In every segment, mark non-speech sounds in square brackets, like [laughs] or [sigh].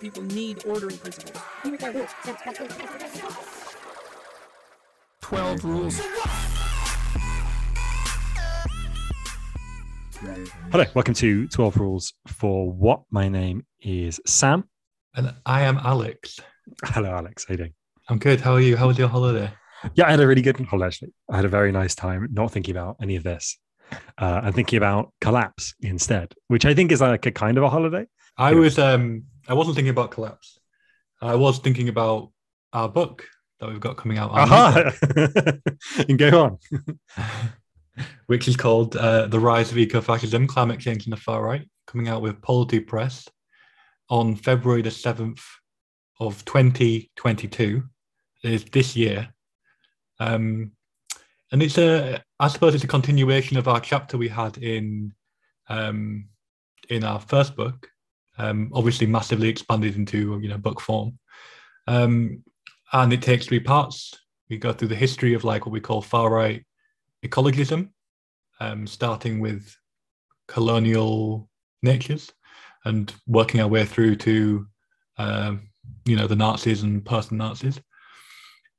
People need ordering principles. 12 rules. Hello, welcome to 12 Rules for What? My name is Sam. And I am Alex. Hello, Alex. How are you doing? I'm good. How are you? How was your holiday? Yeah, I had a really good holiday, actually. I had a very nice time not thinking about any of this uh, and thinking about collapse instead, which I think is like a kind of a holiday. I Yeah. was um I wasn't thinking about collapse. I was thinking about our book that we've got coming out, Aha! [laughs] and go on. [laughs] which is called uh, "The Rise of Ecofascism: Climate Change and the Far Right," coming out with Polity Press on February the seventh of 2022. Is this year, um, and it's a I suppose it's a continuation of our chapter we had in um, in our first book, um, obviously massively expanded into you know book form, um, and it takes three parts. We go through the history of like what we call far right ecologism, um, starting with colonial natures and working our way through to um, you know the Nazis and post Nazis.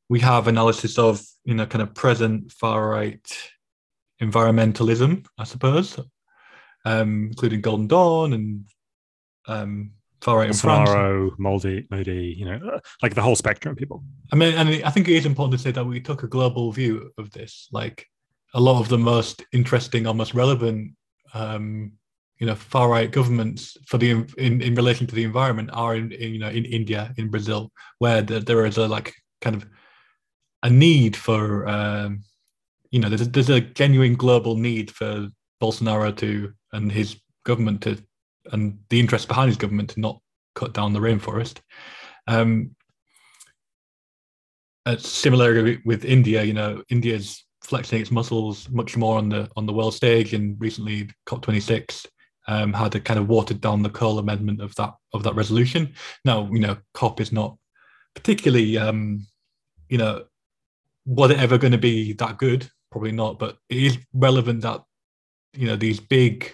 We have analysis of you know kind of present far right environmentalism, I suppose, um, including Golden Dawn and um, far right in France. Bolsonaro, Moldy, Modi, you know, uh, like the whole spectrum of people. I mean, and I think it is important to say that we took a global view of this. Like a lot of the most interesting, almost relevant, um, you know, far right governments for the in, in relation to the environment are in, in you know in India, in Brazil, where the, there is a like kind of a need for um, you know there's a, there's a genuine global need for Bolsonaro to and his government to and the interest behind his government to not cut down the rainforest. Um, uh, similarly with India, you know, India's flexing its muscles much more on the on the world stage, and recently COP26 um, had a kind of watered down the coal amendment of that of that resolution. Now, you know, COP is not particularly, um, you know, was it ever going to be that good? Probably not, but it is relevant that you know these big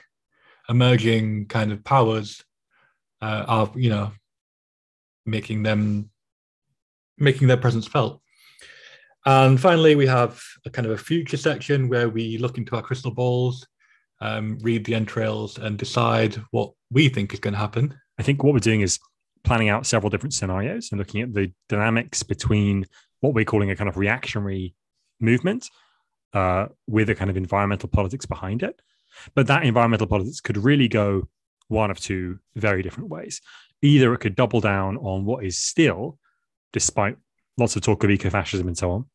emerging kind of powers uh, are you know making them making their presence felt. And finally, we have a kind of a future section where we look into our crystal balls, um, read the entrails, and decide what we think is going to happen. I think what we're doing is planning out several different scenarios and looking at the dynamics between what we're calling a kind of reactionary movement uh, with a kind of environmental politics behind it. But that environmental politics could really go one of two very different ways. Either it could double down on what is still, despite lots of talk of ecofascism and so on,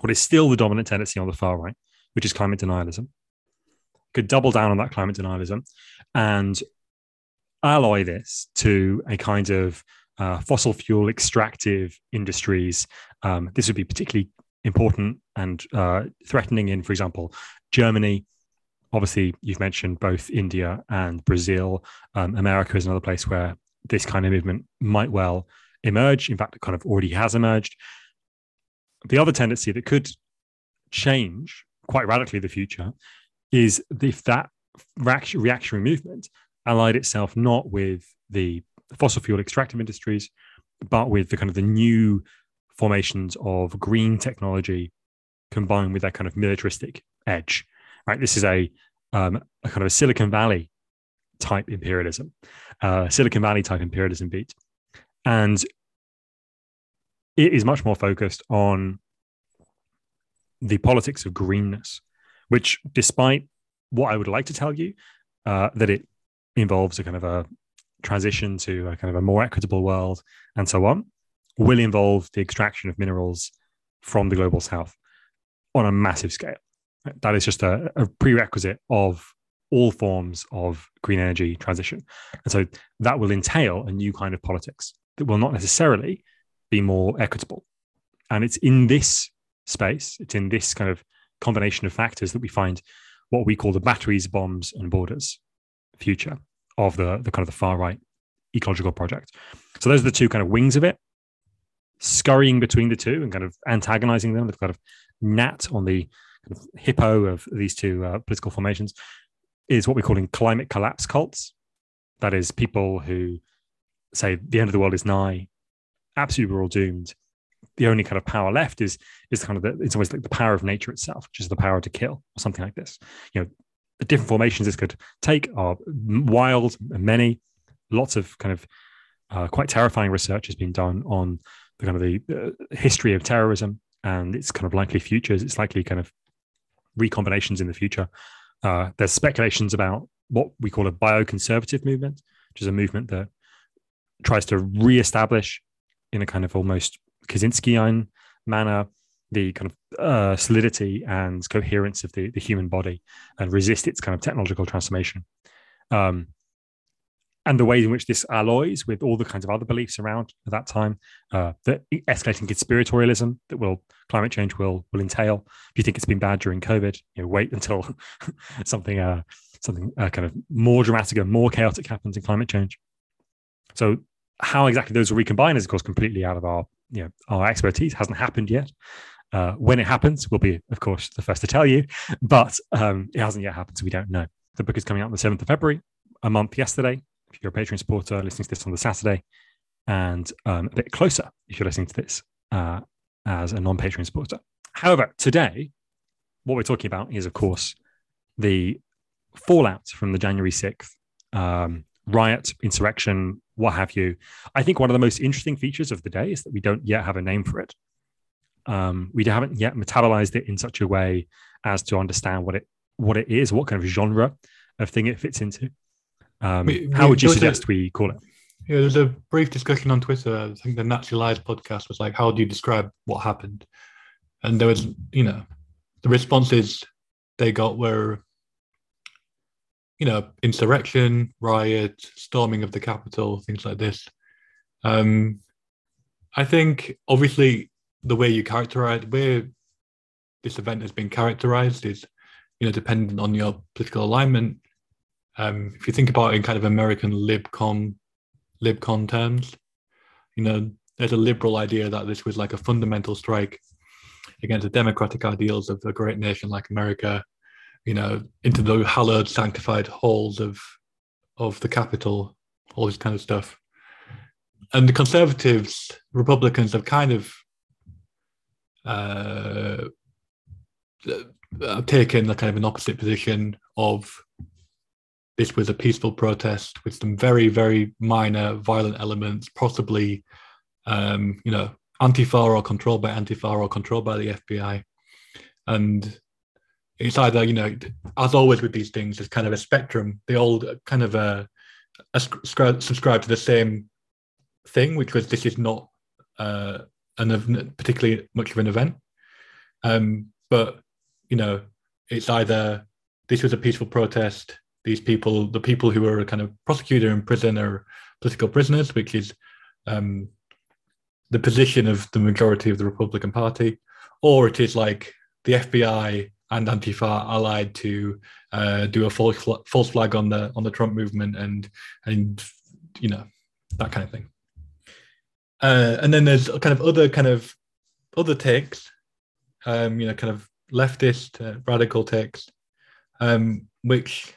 what is still the dominant tendency on the far right, which is climate denialism. Could double down on that climate denialism and alloy this to a kind of uh, fossil fuel extractive industries. Um, this would be particularly important and uh, threatening in, for example, Germany. Obviously, you've mentioned both India and Brazil. Um, America is another place where this kind of movement might well emerge. In fact, it kind of already has emerged. The other tendency that could change quite radically the future is if that reactionary movement allied itself not with the fossil fuel extractive industries, but with the kind of the new formations of green technology combined with that kind of militaristic edge. Right, this is a, um, a kind of a Silicon Valley type imperialism, uh, Silicon Valley type imperialism beat, and it is much more focused on the politics of greenness, which, despite what I would like to tell you, uh, that it involves a kind of a transition to a kind of a more equitable world and so on, will involve the extraction of minerals from the global south on a massive scale. That is just a, a prerequisite of all forms of green energy transition. And so that will entail a new kind of politics that will not necessarily be more equitable. And it's in this space, it's in this kind of combination of factors that we find what we call the batteries, bombs, and borders future of the, the kind of the far right ecological project. So those are the two kind of wings of it. Scurrying between the two and kind of antagonizing them, the kind of gnat on the hippo of these two uh, political formations is what we're calling climate collapse cults. That is people who say the end of the world is nigh, absolutely we're all doomed. The only kind of power left is is kind of the, it's always like the power of nature itself, which is the power to kill or something like this. You know, the different formations this could take are wild and many. Lots of kind of uh, quite terrifying research has been done on the kind of the uh, history of terrorism and its kind of likely futures. It's likely kind of recombinations in the future. Uh, there's speculations about what we call a bioconservative movement, which is a movement that tries to re-establish in a kind of almost Kaczynskian manner the kind of uh, solidity and coherence of the, the human body and resist its kind of technological transformation. Um, and the ways in which this alloys with all the kinds of other beliefs around at that time, uh, the escalating conspiratorialism that will climate change will will entail. If you think it's been bad during COVID, you know, wait [laughs] until something uh, something uh, kind of more dramatic and more chaotic happens in climate change. So, how exactly those will recombine is, of course, completely out of our you know our expertise. Hasn't happened yet. Uh, when it happens, we'll be, of course, the first to tell you, but um, it hasn't yet happened, so we don't know. The book is coming out on the 7th of February, a month yesterday. If you're a Patreon supporter listening to this on the Saturday, and um, a bit closer if you're listening to this uh, as a non Patreon supporter. However, today, what we're talking about is, of course, the fallout from the January 6th um, riot, insurrection, what have you. I think one of the most interesting features of the day is that we don't yet have a name for it. Um, we haven't yet metabolized it in such a way as to understand what it what it is, what kind of genre of thing it fits into. Um, we, how would you suggest a, we call it? Yeah, there's a brief discussion on Twitter. I think the Naturalized podcast was like, "How do you describe what happened?" And there was, you know, the responses they got were, you know, insurrection, riot, storming of the Capitol, things like this. Um, I think obviously the way you characterize where this event has been characterized is, you know, dependent on your political alignment. Um, if you think about it in kind of American libcon libcon terms, you know, there's a liberal idea that this was like a fundamental strike against the democratic ideals of a great nation like America, you know, into the hallowed, sanctified halls of of the Capitol, all this kind of stuff. And the conservatives, Republicans have kind of uh, taken a kind of an opposite position of this was a peaceful protest with some very, very minor violent elements, possibly, um, you know, Antifa or controlled by Antifa or controlled by the FBI. And it's either, you know, as always with these things, it's kind of a spectrum. They all kind of uh, subscribe to the same thing, which was this is not uh, an particularly much of an event. Um, but you know, it's either this was a peaceful protest. These people, the people who are kind of prosecuted in prison, are political prisoners, which is um, the position of the majority of the Republican Party, or it is like the FBI and Antifa allied to uh, do a false false flag on the on the Trump movement and and you know that kind of thing. Uh, and then there's kind of other kind of other takes, um, you know, kind of leftist uh, radical takes, um, which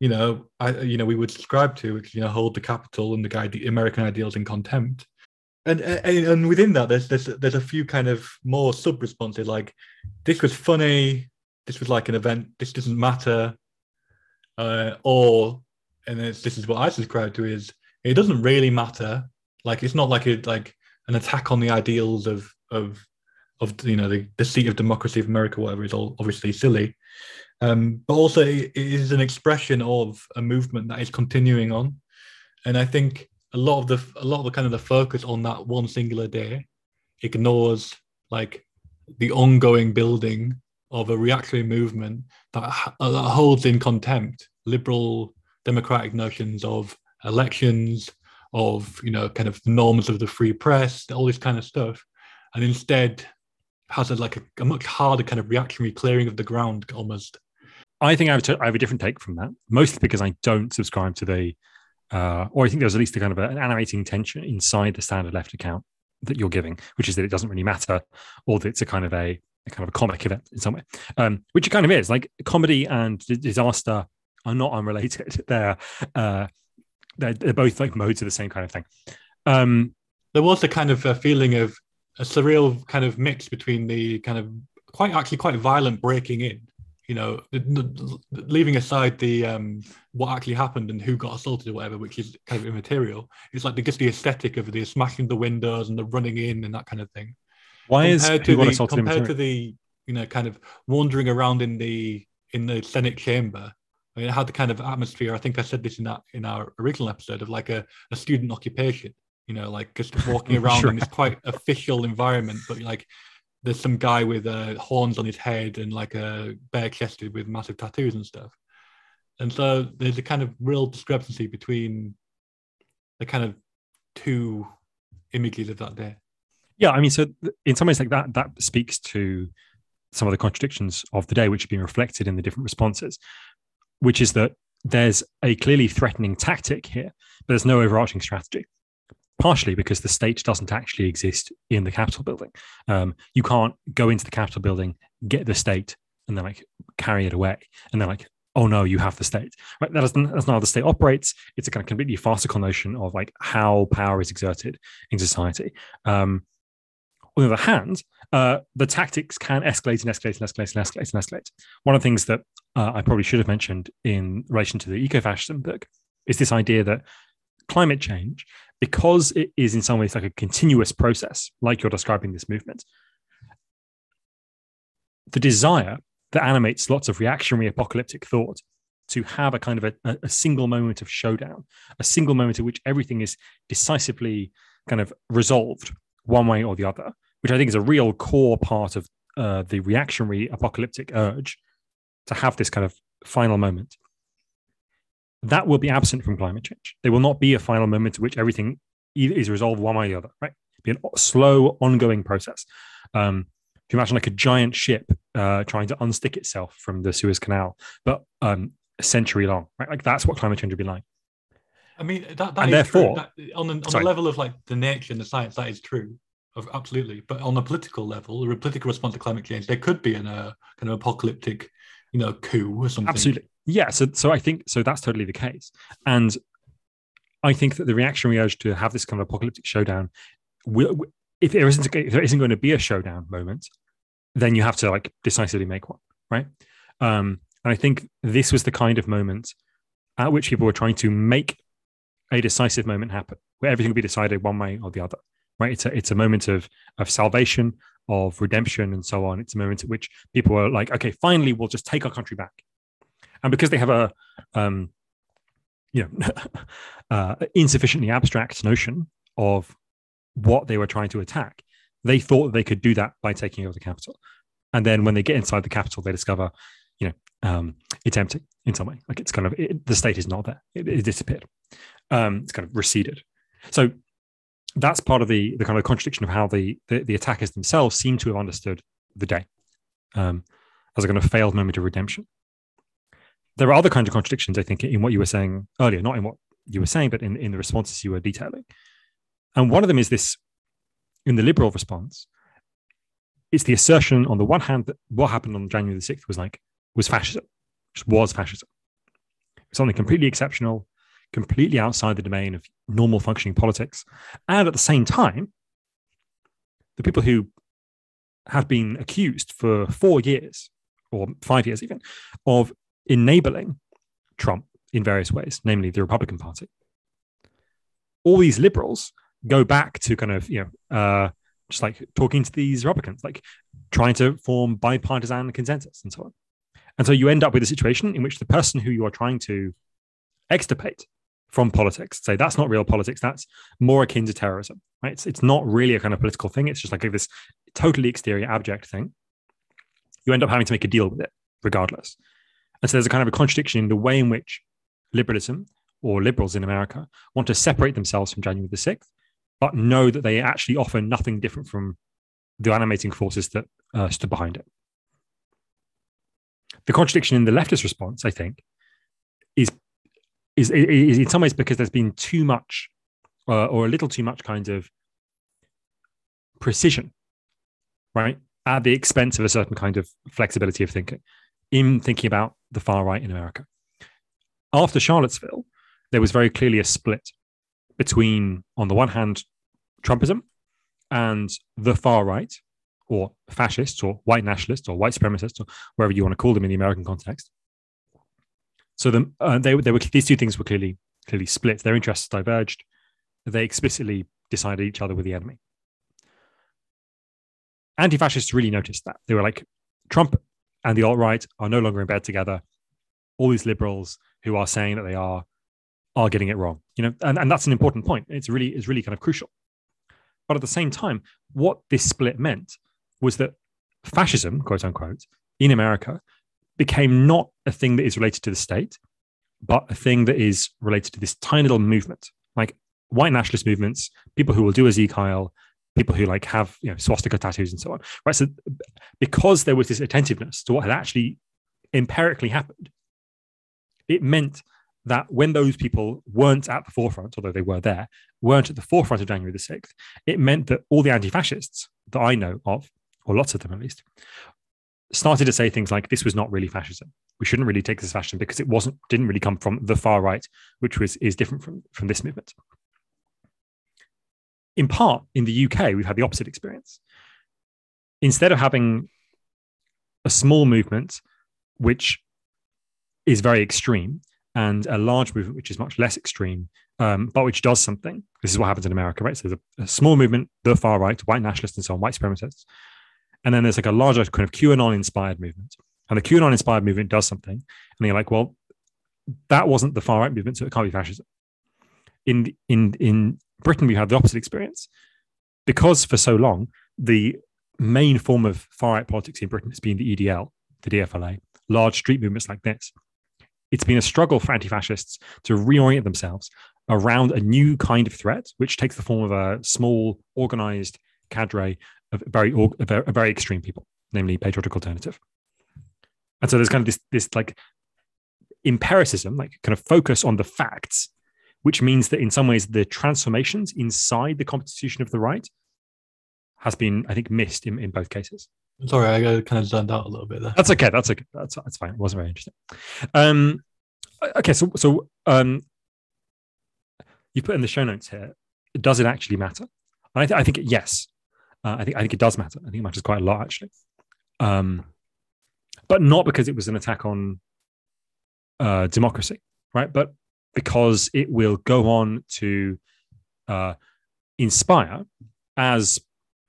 you know, I you know we would subscribe to, which you know hold the capital and the the American ideals in contempt. And, and and within that, there's there's there's a few kind of more sub responses like this was funny, this was like an event, this doesn't matter, uh, or and this is what I subscribe to is it doesn't really matter like it's not like a like an attack on the ideals of of of you know the, the seat of democracy of America, whatever is all obviously silly. Um, but also it is an expression of a movement that is continuing on. And I think a lot of the a lot of the kind of the focus on that one singular day ignores like the ongoing building of a reactionary movement that, that holds in contempt liberal democratic notions of elections, of you know kind of norms of the free press, all this kind of stuff, and instead has a like a, a much harder kind of reactionary clearing of the ground almost. I think I have, have a different take from that, mostly because I don't subscribe to the, uh, or I think there's at least a kind of an animating tension inside the standard left account that you're giving, which is that it doesn't really matter, or that it's a kind of a, a kind of a comic event in some way, um, which it kind of is. Like comedy and disaster are not unrelated. [laughs] They're uh, they're, they're both like modes of the same kind of thing. Um, there was a kind of a feeling of a surreal kind of mix between the kind of quite actually quite violent breaking in you know leaving aside the um what actually happened and who got assaulted or whatever which is kind of immaterial it's like the, just the aesthetic of the smashing the windows and the running in and that kind of thing why compared is to the, compared to the you know kind of wandering around in the in the senate chamber I mean, it had the kind of atmosphere. I think I said this in that in our original episode of like a, a student occupation. You know, like just [laughs] walking around Sure. in this quite official environment, but like there's some guy with uh, horns on his head and like a bare chested with massive tattoos and stuff. And so there's a kind of real discrepancy between the kind of two images of that day. Yeah, I mean, so in some ways, like that, that speaks to some of the contradictions of the day, which have been reflected in the different responses, which is that there's a clearly threatening tactic here, but there's no overarching strategy. Partially because the state doesn't actually exist in the Capitol building. Um, you can't go into the Capitol building, get the state, and then like carry it away, and then like, oh no, you have the state. Right? That's not how the state operates. It's a kind of completely farcical notion of like how power is exerted in society. Um, on the other hand, uh, the tactics can escalate and escalate and escalate and escalate and escalate. One of the things that uh, I probably should have mentioned in relation to the ecofascism book is this idea that climate change, because it is in some ways like a continuous process, like you're describing this movement, the desire that animates lots of reactionary apocalyptic thought to have a kind of a, a single moment of showdown, a single moment at which everything is decisively kind of resolved one way or the other, which I think is a real core part of uh, the reactionary apocalyptic urge to have this kind of final moment. That will be absent from climate change. There will not be a final moment at which everything is resolved one way or the other, right? It'll be a slow, ongoing process. Um, if you imagine like a giant ship uh, trying to unstick itself from the Suez Canal, but um, a century long, right? Like that's what climate change would be like. I mean, that, that And is true. therefore- That, on, the, on the level of like the nature and the science, that is true. Of, absolutely. But on a political level, a political response to climate change, there could be an uh, kind of apocalyptic, you know, coup or something. Absolutely. Yeah. So, so I think so. That's totally the case, and I think that the reactionary urge to have this kind of apocalyptic showdown will, if there isn't, if there isn't going to be a showdown moment, then you have to like decisively make one, right? Um, and I think this was the kind of moment at which people were trying to make a decisive moment happen, where everything will be decided one way or the other, right? It's a it's a moment of of salvation, of redemption, and so on. It's a moment at which people are like, okay, finally, we'll just take our country back, and because they have a um, you know [laughs] uh, insufficiently abstract notion of what they were trying to attack, they thought they could do that by taking over the Capitol, and then when they get inside the Capitol, they discover, you know, um, it's empty in some way. Like it's kind of it, the state is not there; it, it disappeared. Um, it's kind of receded. So that's part of the the kind of contradiction of how the the, the attackers themselves seem to have understood the day um, as a kind of failed moment of redemption. There are other kinds of contradictions, I think, in what you were saying earlier, not in what you were saying, but in, in the responses you were detailing. And one of them is this in the liberal response, it's the assertion on the one hand that what happened on January the 6th was like was fascism, just was fascism. Something completely exceptional, completely outside the domain of normal functioning politics. And at the same time, the people who have been accused for four years or five years even of enabling Trump in various ways, namely the Republican Party. All these liberals go back to kind of, you know, uh, just like talking to these Republicans, like trying to form bipartisan consensus and so on. And so you end up with a situation in which the person who you are trying to extirpate from politics, say that's not real politics, that's more akin to terrorism, right? It's, it's not really a kind of political thing. It's just like this totally exterior, abject thing. You end up having to make a deal with it regardless. And so there's a kind of a contradiction in the way in which liberalism or liberals in America want to separate themselves from January the 6th, but know that they actually offer nothing different from the animating forces that uh, stood behind it. The contradiction in the leftist response, I think, is is, is in some ways because there's been too much uh, or a little too much kind of precision, right, at the expense of a certain kind of flexibility of thinking in thinking about the far right in America. After Charlottesville, there was very clearly a split between, on the one hand, Trumpism and the far right, or fascists, or white nationalists, or white supremacists, or wherever you want to call them in the American context. So the, uh, they, they were these two things were clearly clearly split. Their interests diverged. They explicitly decided each other were the enemy. Anti-fascists really noticed that. They were like, Trump and the alt-right are no longer in bed together. All these liberals who are saying that they are are getting it wrong. You know, and, and that's an important point. It's really it's really kind of crucial. But at the same time, what this split meant was that fascism, quote unquote, in America became not a thing that is related to the state, but a thing that is related to this tiny little movement, like white nationalist movements, people who will do as E. Kyle, people who like have you know swastika tattoos and so on. Right. So because there was this attentiveness to what had actually empirically happened, it meant that when those people weren't at the forefront, although they were there, weren't at the forefront of January the 6th, it meant that all the anti fascists that I know of, or lots of them at least, started to say things like this was not really fascism. We shouldn't really take this as fascism because it wasn't didn't really come from the far right, which was is different from, from this movement. In part, in the UK, we've had the opposite experience. Instead of having a small movement which is very extreme and a large movement which is much less extreme, um, but which does something. This is what happens in America, right? So there's a, a small movement, the far right, white nationalists and so on, white supremacists, and then there's like a larger kind of QAnon inspired movement. And the QAnon inspired movement does something. And you're like, well, that wasn't the far right movement, so it can't be fascism. In in in Britain, we have the opposite experience. Because for so long, the main form of far right politics in Britain has been the EDL, the DFLA, large street movements like this. It's been a struggle for anti fascists to reorient themselves around a new kind of threat, which takes the form of a small, organized cadre of very of very extreme people, namely patriotic alternative. And so there's kind of this this like empiricism, like kind of focus on the facts, which means that in some ways the transformations inside the constitution of the right has been, I think, missed in, in both cases. Sorry, I kind of zoned out a little bit there. That's okay. That's okay. That's that's fine. It wasn't very interesting. Um, okay, so so um, you put in the show notes here. Does it actually matter? I, th- I think yes. Uh, I think I think it does matter. I think it matters quite a lot actually, um, but not because it was an attack on uh, democracy, right? But because it will go on to uh, inspire, as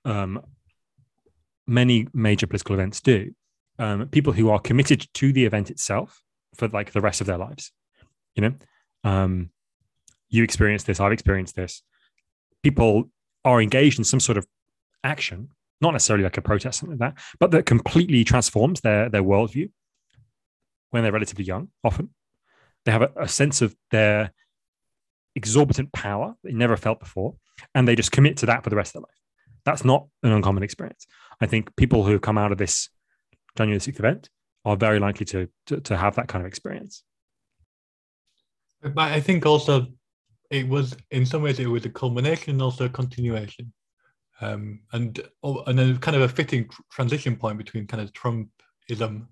um, many major political events do, um, people who are committed to the event itself for like the rest of their lives. You know, um, you experience this, I've experienced this. People are engaged in some sort of action, not necessarily like a protest, something like that, but that completely transforms their their worldview when they're relatively young. Often, they have a, a sense of their exorbitant power they never felt before, and they just commit to that for the rest of their life. That's not an uncommon experience. I think people who come out of this January 6th event are very likely to, to, to have that kind of experience. But I think also it was in some ways it was a culmination and also a continuation um, and oh, and then kind of a fitting transition point between kind of Trumpism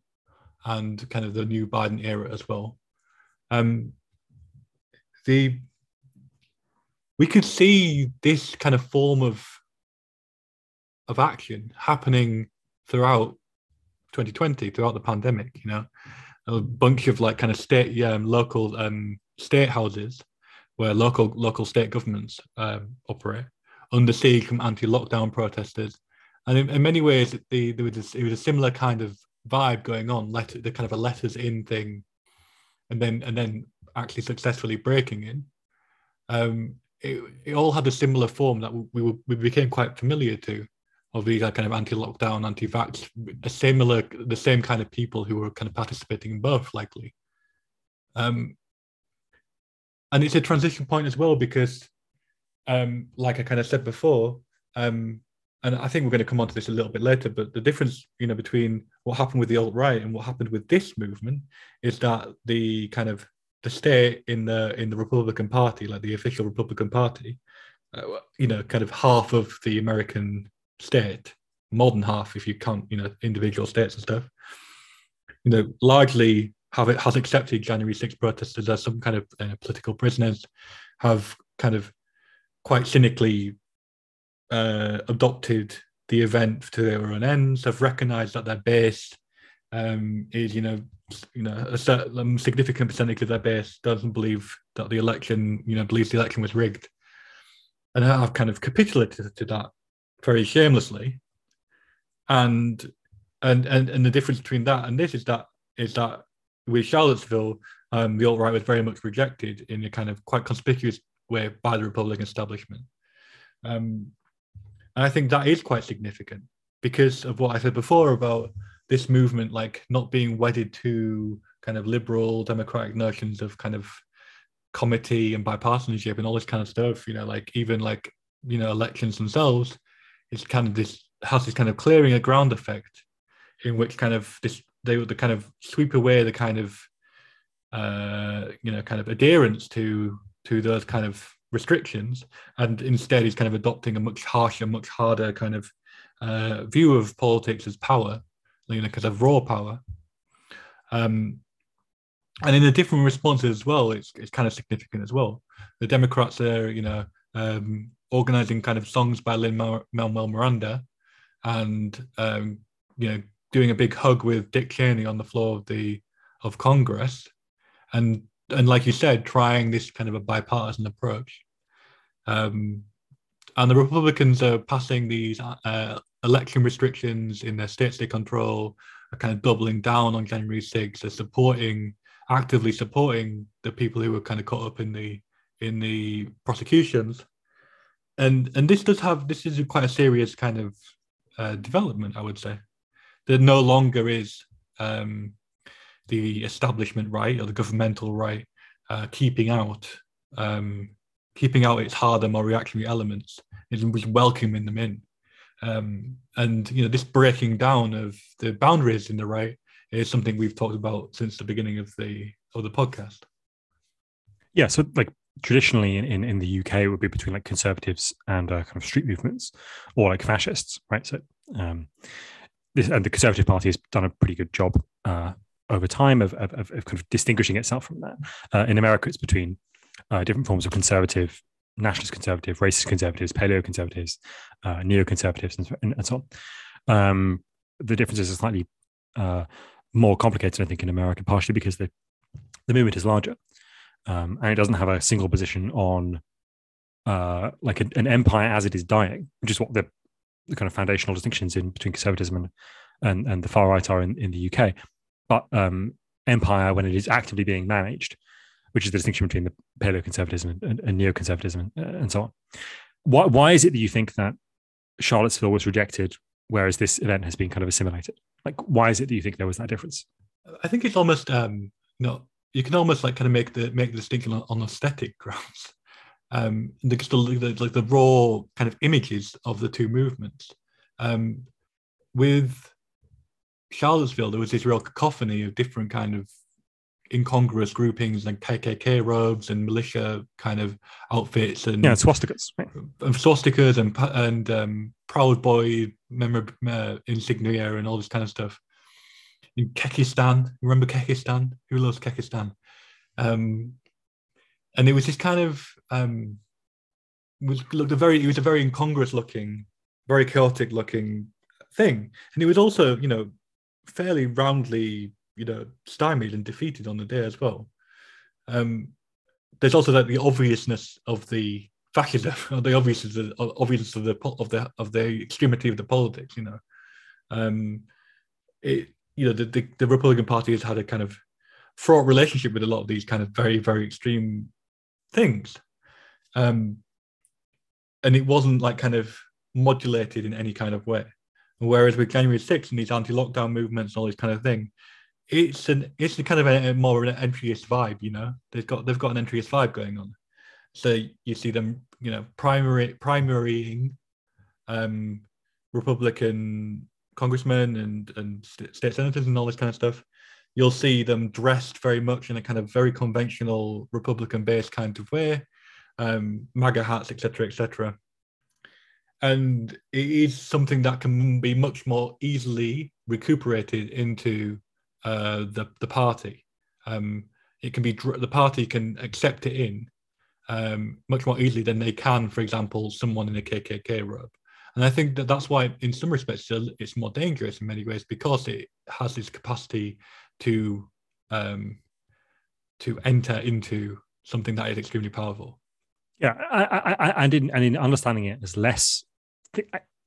and kind of the new Biden era as well. Um, the we could see this kind of form of of action happening throughout 2020, throughout the pandemic. You know, a bunch of like kind of state, um, local um, state houses where local local state governments um, operate under siege from anti-lockdown protesters. And in, in many ways, the, there was a, it was a similar kind of vibe going on, letter, the kind of a letters in thing, and then and then actually successfully breaking in. Um, it, it all had a similar form that we, we, we became quite familiar to of these kind of anti-lockdown, anti-vax, a similar, the same kind of people who were kind of participating in both, likely. Um, and it's a transition point as well because um, like I kind of said before, um, and I think we're going to come on to this a little bit later, but the difference, you know, between what happened with the alt right and what happened with this movement is that the kind of the state in the in the Republican Party, like the official Republican Party, uh, you know, kind of half of the American state, more than half if you count, you know, individual states and stuff, you know, largely have it has accepted January 6 protesters as some kind of uh, political prisoners, have kind of quite cynically uh, adopted the event to their own ends, have recognised that their base um, is, you know, you know, a certain significant percentage of their base doesn't believe that the election, you know, believes the election was rigged, and have kind of capitulated to that very shamelessly. And and and and the difference between that and this is that is that with Charlottesville, um, the alt right was very much rejected in a kind of quite conspicuous way by the Republican establishment. Um, and I think that is quite significant because of what I said before about this movement, like not being wedded to kind of liberal democratic notions of kind of committee and bipartisanship and all this kind of stuff. You know, like even like you know elections themselves, it's kind of this has this kind of clearing a ground effect in which kind of this they would kind of sweep away the kind of uh, you know kind of adherence to to those kind of restrictions, and instead he's kind of adopting a much harsher, much harder kind of uh, view of politics as power, you know, because of raw power. Um, and in a different responses as well, it's it's kind of significant as well. The Democrats are, you know, um, organizing kind of songs by Lin Manuel Miranda, and um, you know, doing a big hug with Dick Cheney on the floor of the of Congress, and and like you said, trying this kind of a bipartisan approach. Um, and the Republicans are passing these uh, election restrictions in their states they control, are kind of doubling down on January 6th. They're supporting, actively supporting the people who were kind of caught up in the in the prosecutions. And and this does have this is quite a serious kind of uh, development, I would say there no longer is um, the establishment right or the governmental right uh, keeping out um, keeping out its harder, more reactionary elements, is welcoming them in. Um, and you know, this breaking down of the boundaries in the right is something we've talked about since the beginning of the of the podcast. Yeah, so like traditionally in, in, in the UK, it would be between like conservatives and uh, kind of street movements, or like fascists, right? So um, this, and the Conservative Party has done a pretty good job uh, over time of, of, of, kind of distinguishing itself from that. Uh, in America, it's between uh, different forms of conservative, nationalist conservative, racist conservatives, paleo conservatives, uh, neoconservatives, and, and, and so on. Um, the differences are slightly uh, more complicated, I think, in America, partially because the the movement is larger um, and it doesn't have a single position on uh, like an, an empire as it is dying, which is what the the kind of foundational distinctions in between conservatism and and, and the far right are in, in the UK. But um, empire, when it is actively being managed, which is the distinction between the paleoconservatism and, and, and neoconservatism and, and so on. Why, why is it that you think that Charlottesville was rejected, whereas this event has been kind of assimilated? Like, why is it that you think there was that difference? I think it's almost um, you know, you can almost like kind of make the make the distinction on, on aesthetic [laughs] grounds um, the, the, like the raw kind of images of the two movements. Um, with Charlottesville, there was this real cacophony of different kind of incongruous groupings and KKK robes and militia kind of outfits and yeah, swastikas, right. and swastikas and and um, Proud Boy memor- uh, insignia and all this kind of stuff. In Kekistan, remember Kekistan? Who loves Kekistan? Um, and it was this kind of um, was looked a very it was a very incongruous looking, very chaotic looking thing, and it was also you know fairly roundly you know stymied and defeated on the day as well. Um, there's also that the obviousness of the fascism, [laughs] or the obviousness of the, obviousness of the of the of the extremity of the politics. You know, um, it you know the, the, the Republican Party has had a kind of fraught relationship with a lot of these kind of very very extreme things. Um, and it wasn't like kind of modulated in any kind of way. Whereas with January 6th and these anti-lockdown movements and all this kind of thing, it's an it's a kind of a, a more an entryist vibe, you know. They've got they've got an entryist vibe going on. So you see them, you know, primary primarying um, Republican congressmen and and state senators and all this kind of stuff you'll see them dressed very much in a kind of very conventional Republican based kind of way, um, MAGA hats, etc., etc. And it is something that can be much more easily recuperated into uh, the, the party. um, it can be the party can accept it in um, much more easily than they can, for example, someone in a KKK robe. And I think that that's why, in some respects, it's more dangerous in many ways because it has this capacity to um, to enter into something that is extremely powerful. Yeah, I, I, I, and in and in understanding it as less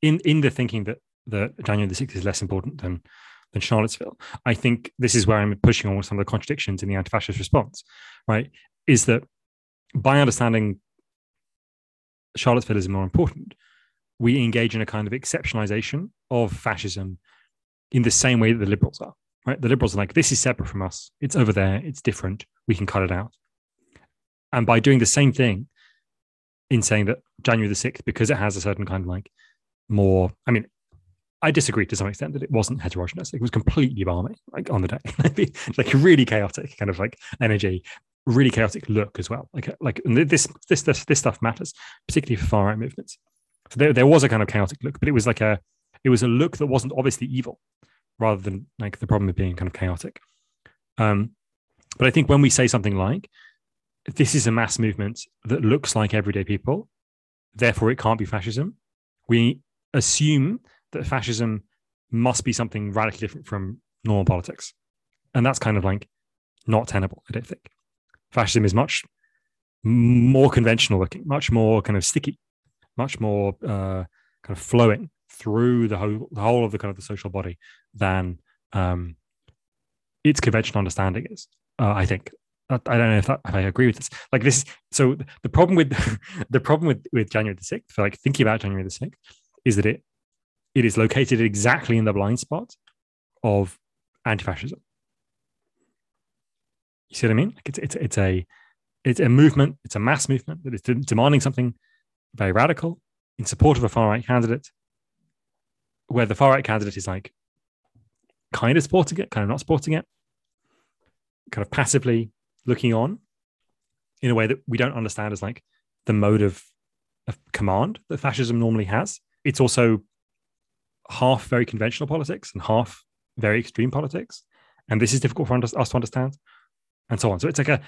in in the thinking that that January the sixth is less important than than Charlottesville. I think this is where I'm pushing on some of the contradictions in the anti-fascist response. Right, is that by understanding Charlottesville is more important, we engage in a kind of exceptionalization of fascism in the same way that the liberals are. Right, the liberals are like, this is separate from us. It's over there. It's different. We can cut it out. And by doing the same thing, in saying that January the 6th, because it has a certain kind of like more, I mean, I disagree to some extent that it wasn't heterogeneous. It was completely balmy, like on the day, [laughs] like really chaotic kind of like energy, really chaotic look as well. Like, like this, this, this, this stuff matters, particularly for far right movements. So there, there was a kind of chaotic look, but it was like a, it was a look that wasn't obviously evil, rather than like the problem of being kind of chaotic. Um, but I think when we say something like, this is a mass movement that looks like everyday people, therefore it can't be fascism. We assume that fascism must be something radically different from normal politics. And that's kind of like not tenable, I don't think. Fascism is much more conventional looking, much more kind of sticky, much more uh, kind of flowing through the whole, the whole of the kind of the social body than um, its conventional understanding is, uh, I think. I don't know if, that, if, I agree with this. Like this, so the problem with [laughs] the problem with with January the sixth, like thinking about January the sixth, is that it it is located exactly in the blind spot of anti-fascism. You see what I mean? Like it's it's it's a it's a movement, it's a mass movement that is demanding something very radical in support of a far right candidate, where the far right candidate is like kind of supporting it, kind of not supporting it, kind of passively looking on in a way that we don't understand as like the mode of, of command that fascism normally has. It's also half very conventional politics and half very extreme politics. And this is difficult for us to understand and so on. So it's like a,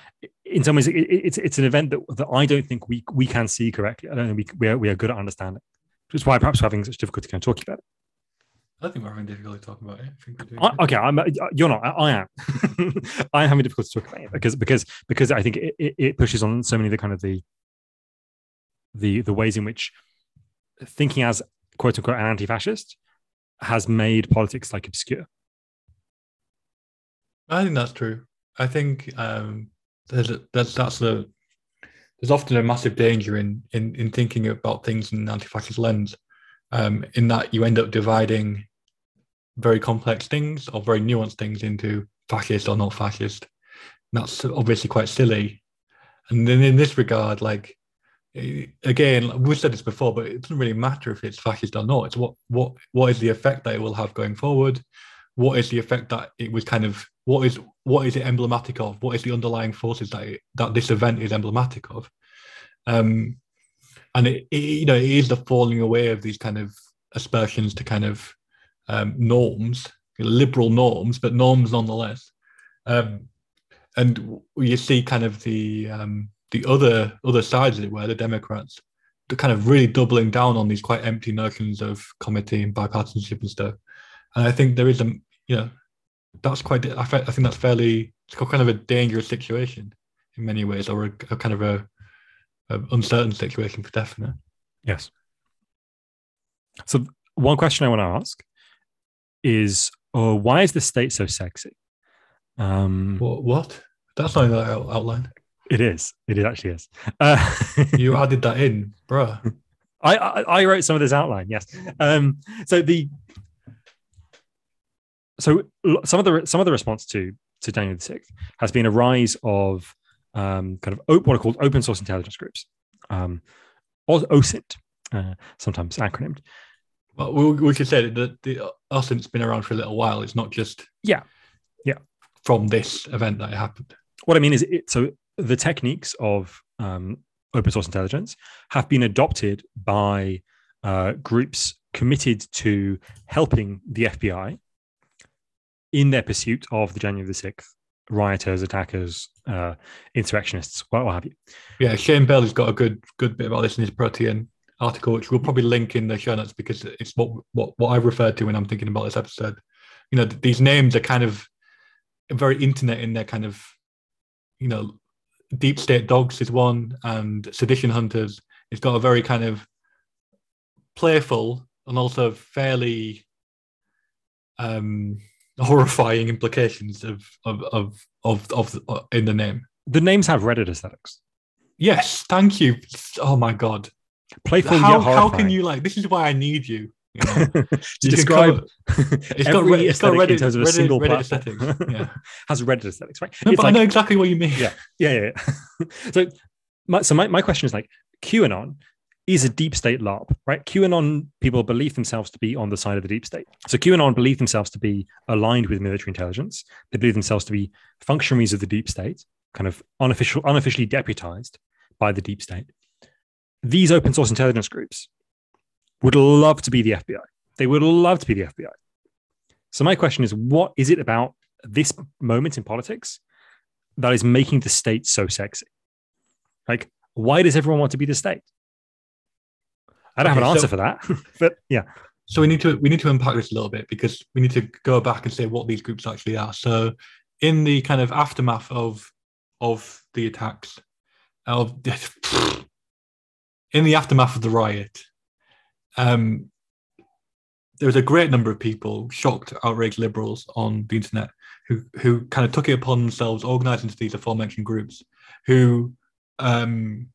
in some ways, it, it's it's an event that, that I don't think we we can see correctly. I don't think we, we, are, we are good at understanding, which is why perhaps we're having such difficulty kind of talking about it. I think we're having difficulty talking about it. I I, okay, I'm, you're not. I, I am. [laughs] I am having difficulty talking about it because because because I think it, it, it pushes on so many of the kind of the the the ways in which thinking as quote unquote an anti-fascist has made politics like obscure. I think that's true. I think um, there's a, there's that's a there's often a massive danger in in in thinking about things in an anti-fascist lens, um, in that you end up dividing very complex things or very nuanced things into fascist or not fascist. And that's obviously quite silly. And then in this regard, like again, we've said this before, but it doesn't really matter if it's fascist or not. It's what what what is the effect that it will have going forward? What is the effect that it was kind of what is what is it emblematic of? What is the underlying forces that it, that this event is emblematic of? Um, and it, it, you know it is the falling away of these kind of aspersions to kind of um, norms, liberal norms, but norms nonetheless. Um, and you see kind of the um, the other other sides, as it were, the Democrats, kind of really doubling down on these quite empty notions of committee and bipartisanship and stuff. And I think there is a you know that's quite I, think that's fairly it's kind of a dangerous situation in many ways, or a, a kind of a, a uncertain situation for definite. Yes. So one question I want to ask is, uh, why is the state so sexy? Um, what? what? That's not that outline. It is. It actually is. Uh, [laughs] you added that in, bruh. I, I, I wrote some of this outline. Yes. Um, so the so some of the some of the response to to January the sixth has been a rise of um, kind of what are called open source intelligence groups, um, OSINT, uh, sometimes acronymed. Well, we, we could say that the OSINT's been around for a little while. It's not just yeah, yeah, from this event that it happened. What I mean is, it, so the techniques of um, open source intelligence have been adopted by uh, groups committed to helping the FBI in their pursuit of the January the 6th rioters, attackers, uh, insurrectionists, what, what have you. Yeah, Shane Bell has got a good good bit about this in his Protean article, which we'll probably link in the show notes because it's what what what I referred to when I'm thinking about this episode. You know, these names are kind of very internet in their kind of, you know, deep state dogs is one, and sedition hunters. It's got a very kind of playful and also fairly um horrifying implications of of of of, of uh, in the name. The names have Reddit aesthetics. Yes, thank you. Oh my god, Playful how, how can you like? This is why I need you. you know? [laughs] to You describe [laughs] It's got, every Re- it's got Reddit, in terms of a Reddit, single Reddit platform. aesthetics. [laughs] Yeah, has Reddit aesthetics, right? no, It's but like- I know exactly what you mean. Yeah. yeah, yeah. yeah. so, my, so my, my question is like QAnon is a deep state LARP, right? QAnon people believe themselves to be on the side of the deep state. So QAnon believe themselves to be aligned with military intelligence. They believe themselves to be functionaries of the deep state, kind of unofficial, unofficially deputized by the deep state. These open source intelligence groups would love to be the FBI. They would love to be the FBI. So my question is, what is it about this moment in politics that is making the state so sexy? Like, why does everyone want to be the state? I don't have an answer so- for that, [laughs] but yeah, So we need to we need to unpack this a little bit because we need to go back and say what these groups actually are. So in the kind of aftermath of of the attacks, of [laughs] in the aftermath of the riot, um, there was a great number of people, shocked, outraged liberals on the internet, who who kind of took it upon themselves, organised into these aforementioned groups, who um,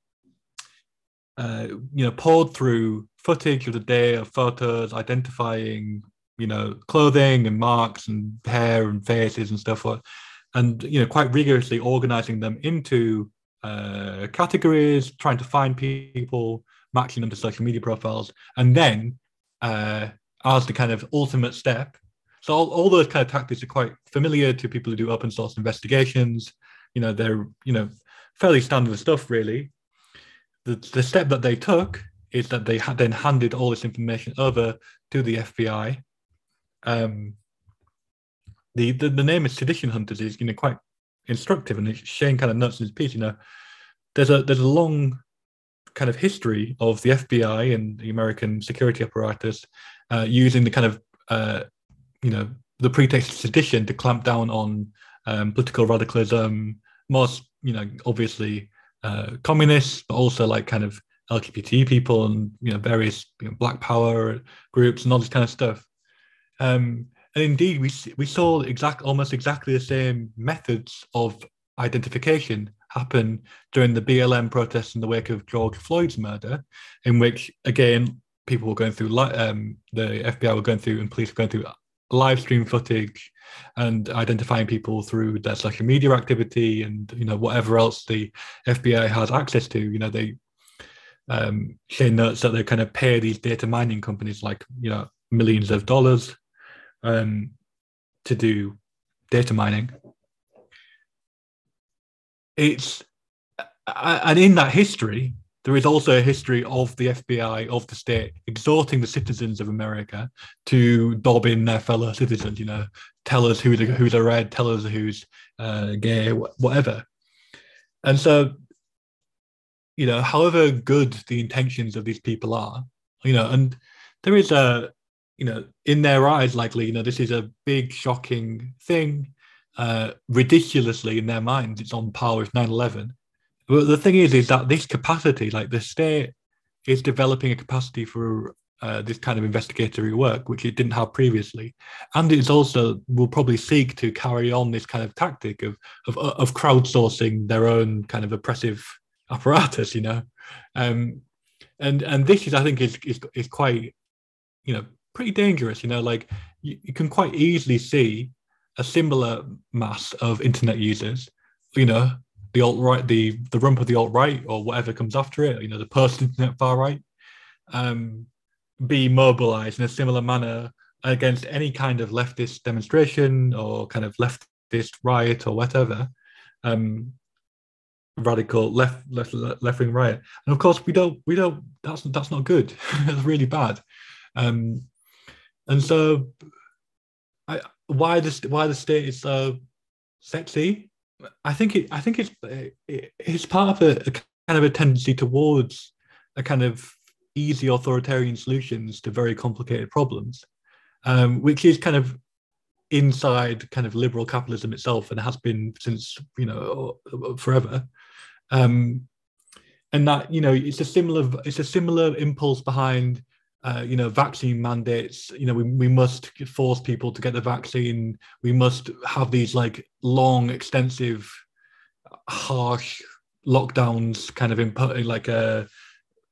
uh, you know, poured through footage of the day of photos identifying, you know, clothing and marks and hair and faces and stuff, and you know, quite rigorously organizing them into uh, categories, trying to find people, matching them to social media profiles, and then uh, as the kind of ultimate step. So all, all those kind of tactics are quite familiar to people who do open source investigations. You know, they're you know fairly standard stuff, really the, the step that they took is that they had then handed all this information over to the FBI. Um, the, the the name of sedition hunters is you know quite instructive, and Shane kind of notes in his piece. You know, there's a there's a long kind of history of the FBI and the American security apparatus uh, using the kind of uh, you know the pretext of sedition to clamp down on um, political radicalism, most you know obviously uh, communists, but also like kind of LGBT people and you know various you know, Black Power groups and all this kind of stuff. Um, and indeed, we we saw exact almost exactly the same methods of identification happen during the BLM protests in the wake of George Floyd's murder, in which again people were going through um, the FBI were going through and police were going through live stream footage and identifying people through their social media activity and you know whatever else the FBI has access to. You know they um, Shane notes that they kind of pay these data mining companies like you know millions of dollars um, to do data mining. It's and in that history, there is also a history of the FBI of the state exhorting the citizens of America to dob in their fellow citizens. You know, tell us who's a, who's a red, tell us who's uh, gay, whatever. And so, you know, however good the intentions of these people are, you know, and there is a, you know, in their eyes, likely, you know, this is a big, shocking thing. Uh, ridiculously, in their minds, it's on par with 9 11. But the thing is, is that this capacity, like the state, is developing a capacity for uh, this kind of investigatory work, which it didn't have previously, and it's also will probably seek to carry on this kind of tactic of of, of crowdsourcing their own kind of oppressive apparatus, you know, um, and and this is, I think, is is, is quite, you know, pretty dangerous. You know, like you, you can quite easily see a similar mass of internet users, you know, the alt right, the the rump of the alt right, or whatever comes after it, you know, the post internet far right, um, be mobilized in a similar manner against any kind of leftist demonstration or kind of leftist riot or whatever, um, radical left left left wing riot. And of course, we don't we don't. That's that's not good. [laughs] that's really bad. Um, and so, I, why the why the state is so sexy. I think it. I think it's it, it's part of a, a kind of a tendency towards a kind of easy authoritarian solutions to very complicated problems, um, which is kind of inside kind of liberal capitalism itself and has been since you know forever. Um, and that you know it's a similar it's a similar impulse behind uh, you know vaccine mandates you know we, we must force people to get the vaccine. We must have these like long extensive harsh lockdowns kind of input like uh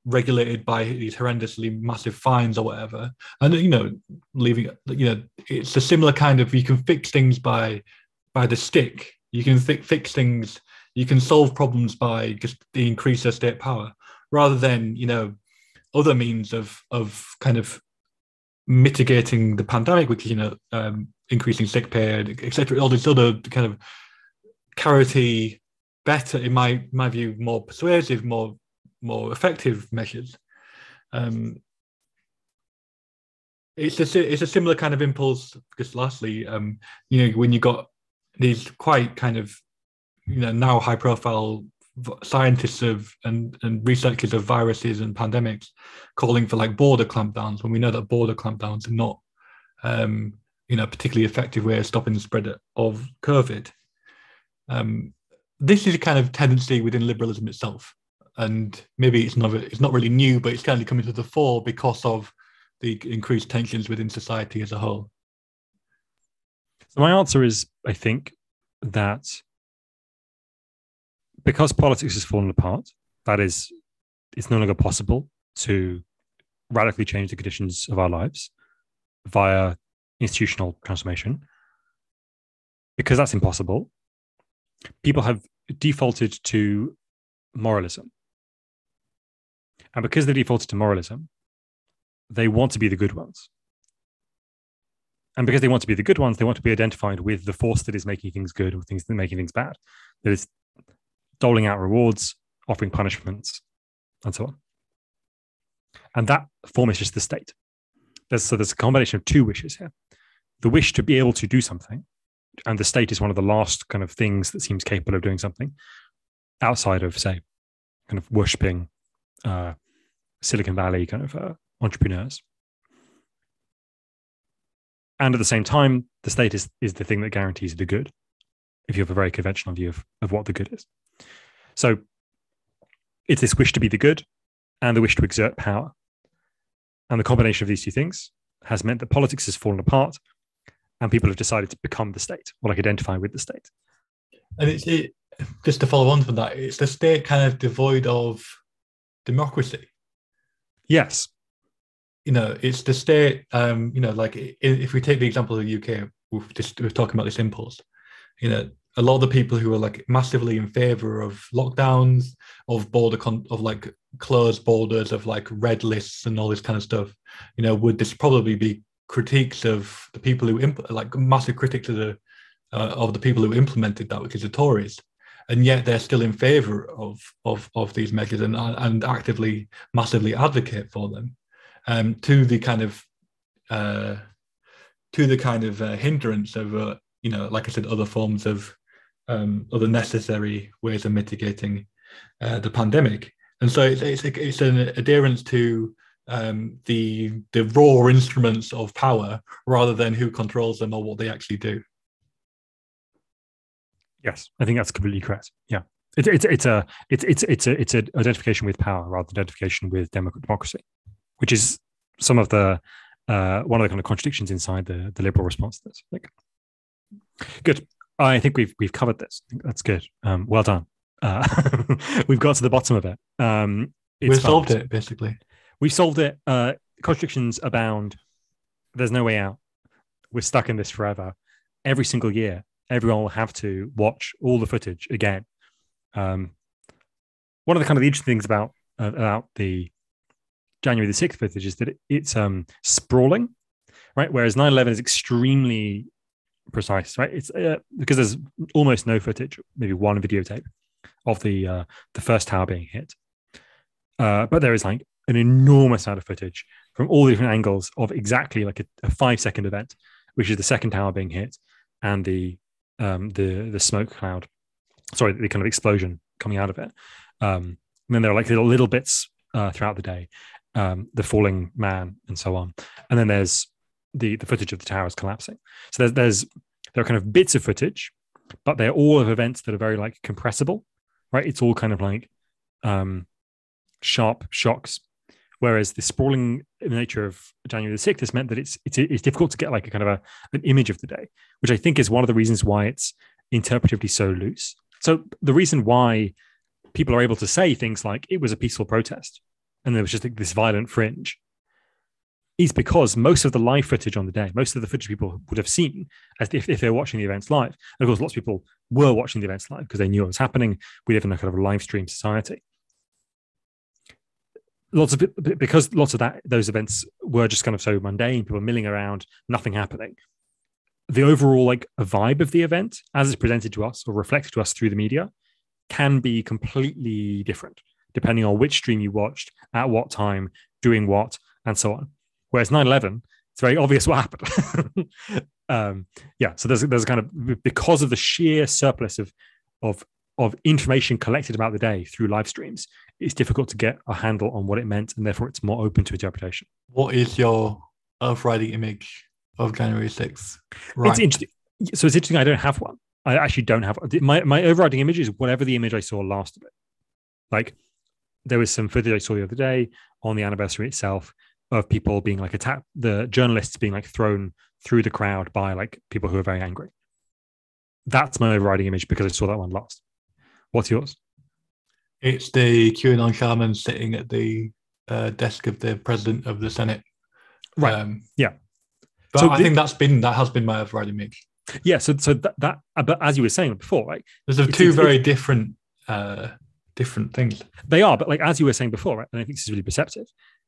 regulated by these horrendously massive fines or whatever. And you know leaving you know it's a similar kind of you can fix things by by the stick. You can fix things. You can solve problems by just the increase of state power rather than you know other means of of kind of mitigating the pandemic, which is you know um, increasing sick pay, etc. All these other kind of carroty, better in my my view, more persuasive, more more effective measures. Um, it's a it's a similar kind of impulse. Just lastly, um, you know, when you got these quite kind of you know now high profile scientists of and, and researchers of viruses and pandemics calling for like border clampdowns when we know that border clampdowns are not um, you know particularly effective way of stopping the spread of covid. Um, this is a kind of tendency within liberalism itself. And maybe it's not it's not really new but it's kind of coming to the fore because of the increased tensions within society as a whole. So my answer is i think that because politics has fallen apart, that is, it's no longer possible to radically change the conditions of our lives via institutional transformation. Because that's impossible, people have defaulted to moralism. And because they defaulted to moralism, they want to be the good ones. And because they want to be the good ones, they want to be identified with the force that is making things good or things that are making things bad. That is doling out rewards, offering punishments, and so on. And that form is just the state. There's, so there's a combination of two wishes here the wish to be able to do something, and the state is one of the last kind of things that seems capable of doing something outside of, say, kind of worshipping uh, Silicon Valley kind of uh, entrepreneurs. And at the same time, the state is, is the thing that guarantees the good, if you have a very conventional view of, of what the good is. So it's this wish to be the good and the wish to exert power. And the combination of these two things has meant that politics has fallen apart and people have decided to become the state or like identify with the state. And it's it, just to follow on from that, it's the state kind of devoid of democracy. Yes. You know, it's the state, um, you know, like if we take the example of the UK, we've just, we're talking about this impulse, you know, a lot of the people who are like massively in favor of lockdowns, of border con- of like closed borders, of like red lists and all this kind of stuff, you know, would this probably be critiques of the people who imp- like massive critics of the uh, of the people who implemented that, which is the Tories, and yet they're still in favor of of of these measures and and actively massively advocate for them, um, to the kind of uh, to the kind of uh, hindrance of uh, you know, like I said, other forms of um, other necessary ways of mitigating uh, the pandemic. And so it's, it's, it's an adherence to um, the the raw instruments of power rather than who controls them or what they actually do. Yes, I think that's completely correct. Yeah, it's it's it's a it's it's it's a it's an identification with power rather than identification with democracy, which is some of the uh, one of the kind of contradictions inside the the liberal response to this. Like, good. I think we've we've covered this. That's good. Um, well done. Uh, [laughs] we've got to the bottom of it. Um, We've solved it basically. We've solved it. Uh, contradictions abound. There's no way out. We're stuck in this forever. Every single year, everyone will have to watch all the footage again. Um, one of the kind of the interesting things about uh, about the January the sixth footage is that it, it's um, sprawling, right? Whereas 9/11 is extremely precise, right? It's uh, because there's almost no footage, maybe one videotape of the uh, the first tower being hit, uh, but there is like an enormous amount of footage from all the different angles of exactly like a, a five second event, which is the second tower being hit and the um, the the smoke cloud, sorry, the kind of explosion coming out of it. Um, and then there are like little little bits uh, throughout the day, um, the falling man and so on. And then there's the the footage of the towers collapsing. So there's there's there are kind of bits of footage, but they're all of events that are very like compressible, right? It's all kind of like um, sharp shocks. Whereas the sprawling nature of January the sixth has meant that it's, it's it's difficult to get like a kind of a an image of the day, which I think is one of the reasons why it's interpretively so loose. So the reason why people are able to say things like it was a peaceful protest and there was just like this violent fringe is because most of the live footage on the day, most of the footage people would have seen as if, if they're watching the events live. And of course, lots of people were watching the events live because they knew what was happening. We live in a kind of a live stream society. Lots of because lots of that those events were just kind of so mundane, people milling around, nothing happening. The overall like vibe of the event, as it's presented to us or reflected to us through the media, can be completely different depending on which stream you watched, at what time, doing what, and so on. Whereas 9 11, it's very obvious what happened. [laughs] um, yeah, so there's there's a kind of because of the sheer surplus of of of information collected about the day through live streams, it's difficult to get a handle on what it meant, and therefore it's more open to interpretation. What is your overriding image of January 6th? Right. It's interesting. So it's interesting. I don't have one. I actually don't have my my overriding image is whatever the image I saw last of it. Like there was some footage I saw the other day on the anniversary itself of people being like attacked, the journalists being like thrown through the crowd by like people who are very angry. That's my overriding image because I saw that one last. What's yours? It's the QAnon shaman sitting at the uh, desk of the president of the Senate. Right. Um, yeah. But so I the, think that's been that has been my overriding image. Yeah. So so that, that but as you were saying before, right? There's a two very different uh, different things. They are, but like as you were saying before, right? And I think this is really perceptive.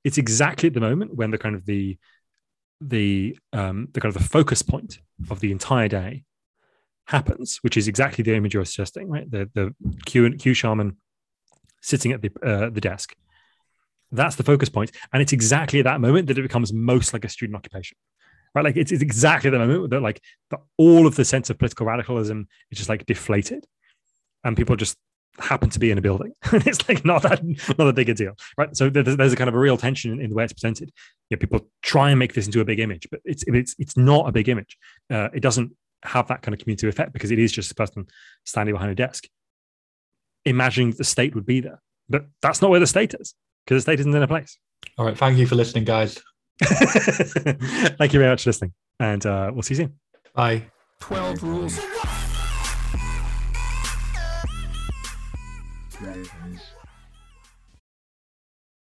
It's exactly at the moment when the kind of the the um the kind of the focus point of the entire day happens, which is exactly the image you're suggesting, right? The the Q Q shaman sitting at the uh, the desk. That's the focus point, and it's exactly at that moment that it becomes most like a student occupation, right? Like it's, it's exactly the moment that like the, all of the sense of political radicalism is just like deflated, and people just happen to be in a building. [laughs] it's like not that not a big a deal, right? So there's, there's a kind of a real tension in, in the way it's presented. You know, people try and make this into a big image, but it's it's it's not a big image. Uh, it doesn't have that kind of community effect because it is just a person standing behind a desk, imagining the state would be there. But that's not where the state is because the state isn't in a place. All right. Thank you for listening, guys. [laughs] Thank you very much for listening, and uh, we'll see you soon. Bye. 12 rules. Ravens.